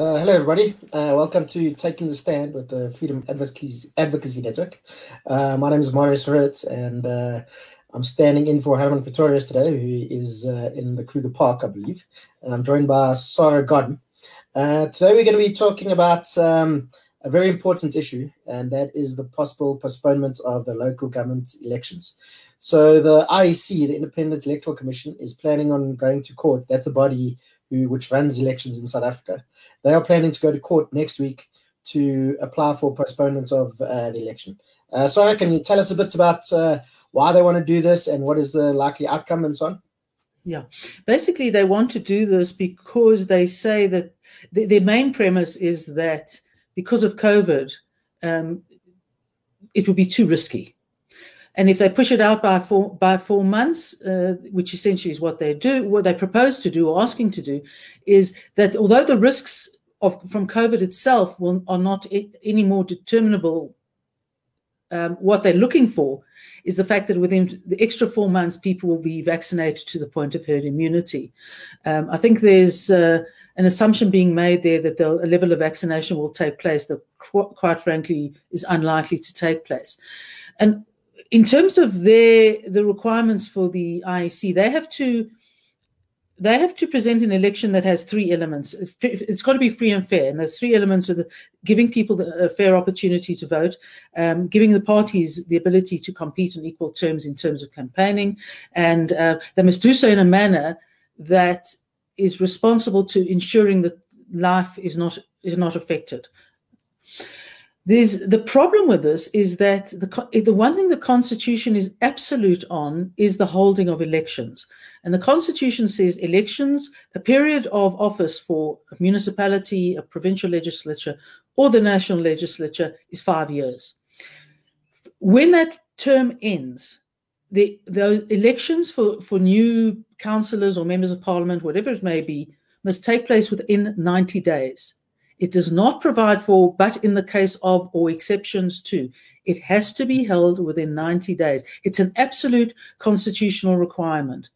Uh, hello, everybody. Uh, welcome to Taking the Stand with the Freedom Advocacy, Advocacy Network. Uh, my name is Marius Ritz, and uh, I'm standing in for Herman Pretorius today, who is uh, in the Kruger Park, I believe. And I'm joined by Sarah Godden. Uh, today, we're going to be talking about um, a very important issue, and that is the possible postponement of the local government elections. So, the IEC, the Independent Electoral Commission, is planning on going to court. That's the body who, which runs elections in South Africa. They are planning to go to court next week to apply for postponement of uh, the election. Uh, can you tell us a bit about uh, why they want to do this and what is the likely outcome and so on? Yeah, basically, they want to do this because they say that the, their main premise is that because of COVID, um, it would be too risky. And if they push it out by four by four months, uh, which essentially is what they do, what they propose to do or asking to do, is that although the risks of from COVID itself will, are not any more determinable, um, what they're looking for is the fact that within the extra four months, people will be vaccinated to the point of herd immunity. Um, I think there's uh, an assumption being made there that the, a level of vaccination will take place that, qu- quite frankly, is unlikely to take place. And in terms of their the requirements for the IEC, they have to they have to present an election that has three elements. it's, got to be free and fair, and those three elements are the, giving people a fair opportunity to vote, um, giving the parties the ability to compete on equal terms in terms of campaigning, and uh, they must do so in a manner that is responsible to ensuring that life is not is not affected. There's the problem with this is that the eh, the one thing the Constitution is absolute on is the holding of elections, and the Constitution says elections, a period of office for a municipality, a provincial legislature, or the national legislature is five years. When that term ends, the the elections for for new councillors or members of parliament, whatever it may be, must take place within 90 days. It does not provide for, but in the case of or exceptions to. It has to be held within 90 days. It's an absolute constitutional requirement.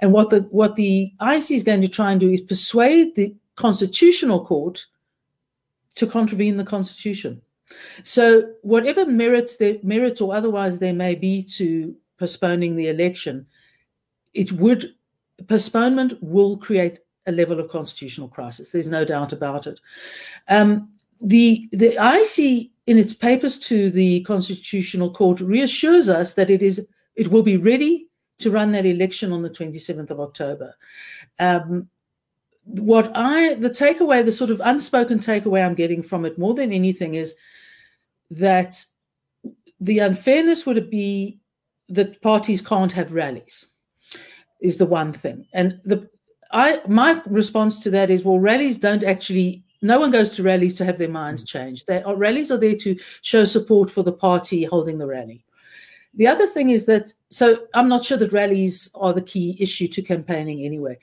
And what the what the IEC is going to try and do is persuade the constitutional court to contravene the constitution. So whatever merits there merits or otherwise there may be to postponing the election, it would postponement will create a level of constitutional crisis. There's no doubt about it. Um, the the IEC in its papers to the Constitutional Court reassures us that it is it will be ready to run that election on the 27th of October. Um, what I the takeaway, the sort of unspoken takeaway I'm getting from it more than anything is that the unfairness would be that parties can't have rallies is the one thing. And the I my response to that is well, rallies don't actually. No one goes to rallies to have their minds mm. changed. They are, rallies are there to show support for the party holding the rally. The other thing is that so I'm not sure that rallies are the key issue to campaigning anyway.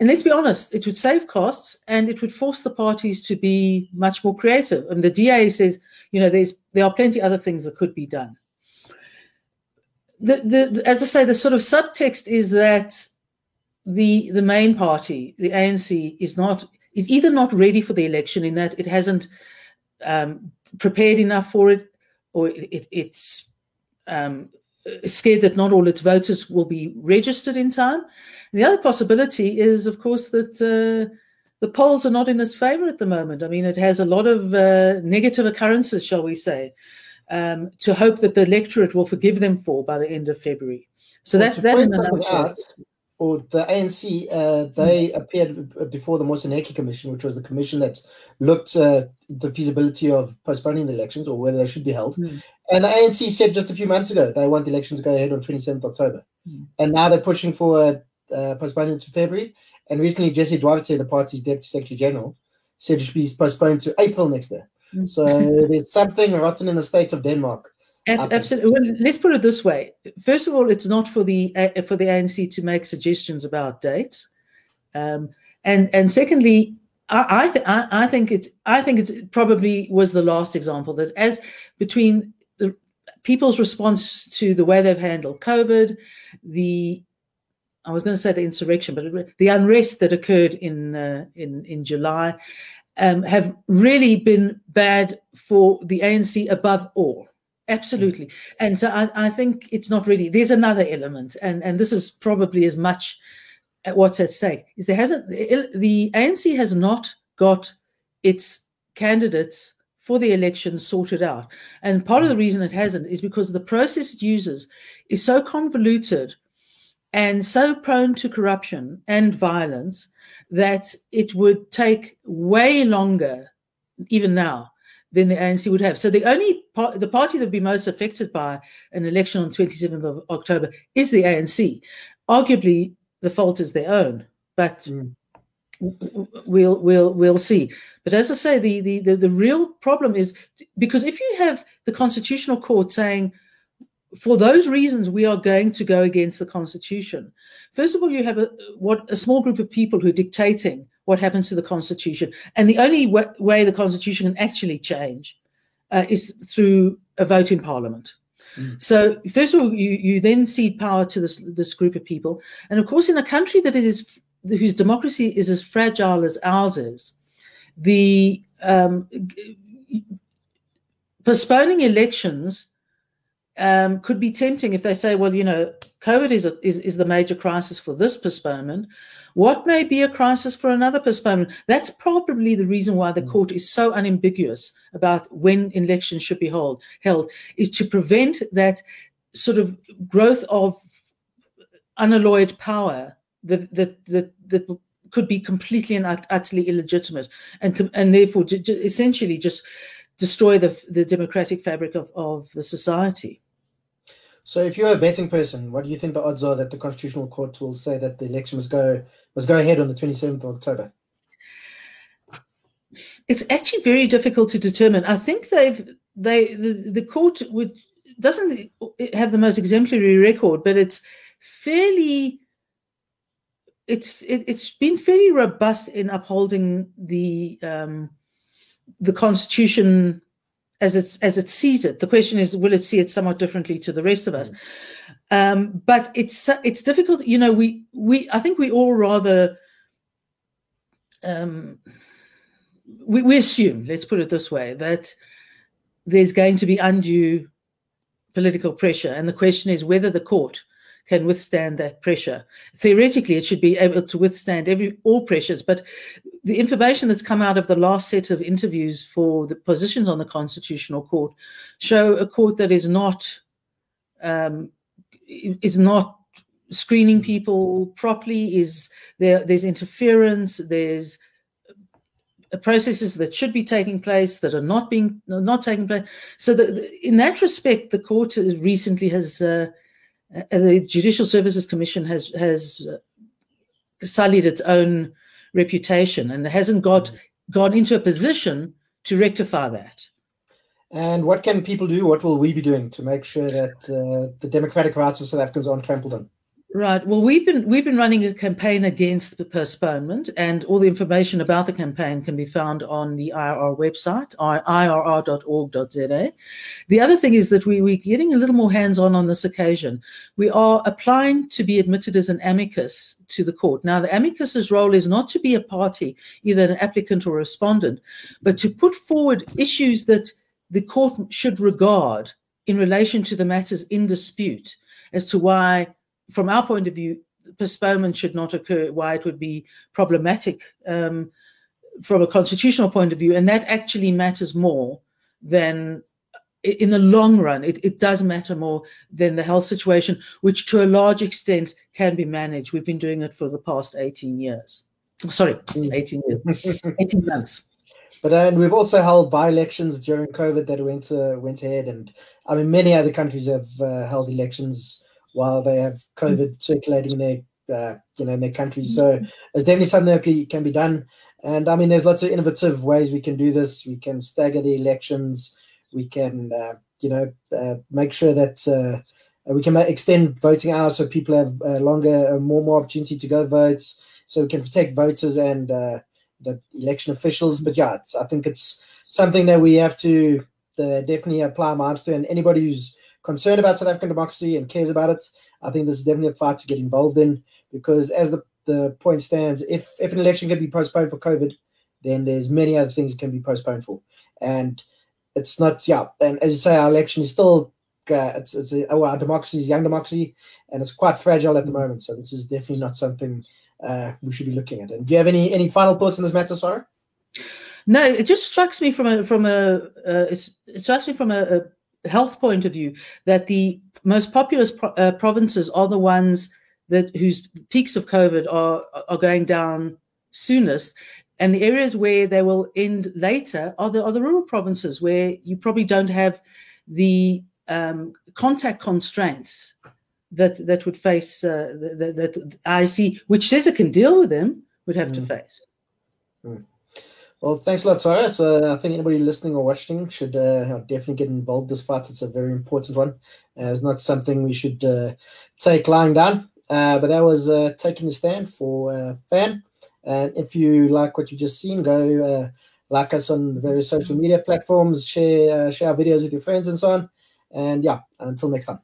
And let's be honest, it would save costs and it would force the parties to be much more creative. And the DA says, you know, there's there are plenty other things that could be done. The, the, as I say, the sort of subtext is that the the main party, the ANC, is not is either not ready for the election in that it hasn't um, prepared enough for it, or it, it, it's um, scared that not all its voters will be registered in time. And the other possibility is, of course, that uh, the polls are not in its favor at the moment. I mean, it has a lot of uh, negative occurrences, shall we say, um, to hope that the electorate will forgive them for by the end of February. So well, that, that in a nutshell or the ANC, uh, they appeared before the Moseneke Commission, which was the commission that looked uh, the feasibility of postponing the elections or whether they should be held. Mm. And the ANC said just a few months ago they want the elections to go ahead on 27th October. Mm. And now they're pushing for uh, postponing to February. And recently, Jesse Duarte, the party's deputy secretary general, said it should be postponed to April next year. Mm. So there's something rotten in the state of Denmark Absolutely. Well, let's put it this way. First of all, it's not for the uh, for the ANC to make suggestions about dates, um, and and secondly, I I, th- I, I think it's I think it probably was the last example that as between the people's response to the way they've handled COVID, the I was going to say the insurrection, but the unrest that occurred in uh, in in July, um, have really been bad for the ANC above all. Absolutely. And so I, I, think it's not really, there's another element, and, and this is probably as much at what's at stake, is there hasn't, the ANC has not got its candidates for the election sorted out. And part of the reason it hasn't is because the process it uses is so convoluted and so prone to corruption and violence that it would take way longer, even now, than the ANC would have. So the only part, the party that would be most affected by an election on 27th of October is the ANC. Arguably, the fault is their own, but mm. we'll we'll we'll see. But as I say, the, the the the real problem is because if you have the Constitutional Court saying for those reasons, we are going to go against the Constitution. First of all, you have a what a small group of people who are dictating what happens to the Constitution, and the only w- way the Constitution can actually change uh, is through a vote in Parliament. Mm. So, first of all, you, you then cede power to this this group of people, and of course, in a country that is whose democracy is as fragile as ours is, the um, postponing elections um, could be tempting if they say, well, you know, COVID is, a, is, is the major crisis for this postponement. What may be a crisis for another postponement? That's probably the reason why the mm. court is so unambiguous about when elections should be hold, held, is to prevent that sort of growth of unalloyed power that that that, that could be completely and utterly illegitimate, and and therefore essentially just destroy the the democratic fabric of, of the society. So, if you're a betting person, what do you think the odds are that the Constitutional Court will say that the election must go must go ahead on the 27th of October? It's actually very difficult to determine. I think they've they the, the court would doesn't have the most exemplary record, but it's fairly it's it, has been fairly robust in upholding the um, the constitution as it as it sees it. The question is, will it see it somewhat differently to the rest of us? Um, but it's it's difficult. You know, we we I think we all rather um, we, we assume, let's put it this way, that there's going to be undue political pressure, and the question is whether the court can withstand that pressure. Theoretically, it should be able to withstand every all pressures, but the information that's come out of the last set of interviews for the positions on the Constitutional Court show a court that is not um, is not screening people properly. Is there? There's interference. There's processes that should be taking place that are not being not taking place. So, in that respect, the court recently has uh, uh, the Judicial Services Commission has has uh, sullied its own reputation and hasn't got gone into a position to rectify that. And what can people do? What will we be doing to make sure that uh, the democratic rights of South Africans aren't trampled on? Right. Well, we've been we've been running a campaign against the postponement, and all the information about the campaign can be found on the IRR website, irr.org.za. The other thing is that we, we're getting a little more hands-on on this occasion. We are applying to be admitted as an amicus to the court. Now, the amicus's role is not to be a party, either an applicant or a respondent, but to put forward issues that the court should regard in relation to the matters in dispute as to why from our point of view, postponement should not occur, why it would be problematic um, from a constitutional point of view. And that actually matters more than in the long run, it, it does matter more than the health situation, which to a large extent can be managed. We've been doing it for the past 18 years. Sorry, 18 years, 18 months. But uh, and we've also held by-elections during COVID that went uh, went ahead, and I mean many other countries have uh, held elections while they have COVID circulating in their uh, you know in their countries. So it's definitely something that can be done. And I mean, there's lots of innovative ways we can do this. We can stagger the elections. We can uh, you know uh, make sure that uh, we can extend voting hours so people have uh, longer, uh, more more opportunity to go vote. So we can protect voters and the election officials. But yeah, I think it's something that we have to definitely apply our minds to. And anybody who's concerned about South African democracy and cares about it, I think this is definitely a fight to get involved in because, as the, the point stands, if if an election can be postponed for COVID, then there's many other things that can be postponed for. And it's not, yeah. And as you say, our election is still, uh, it's, it's a, oh, our democracy is young democracy and it's quite fragile at the moment. So this is definitely not something uh, we should be looking at. And do you have any any final thoughts on this matter, Sarah? No, it just strikes me from a from a uh, it strikes me from a, a, health point of view that the most populous pro- uh, provinces are the ones that whose peaks of COVID are are going down soonest, and the areas where they will end later are the are the rural provinces where you probably don't have the um, contact constraints that that would face uh, that, that I see, which says it can deal with them, would have mm. to face. Mm. Well, thanks a lot, Sarah. So I think anybody listening or watching should uh, definitely get involved this fight. It's a very important one. Uh, it's not something we should uh, take lying down. Uh, but that was uh, taking the stand for uh, fan. And if you like what you just seen, go like us on the various social media platforms, share share videos with your friends and so on. And yeah, until next time.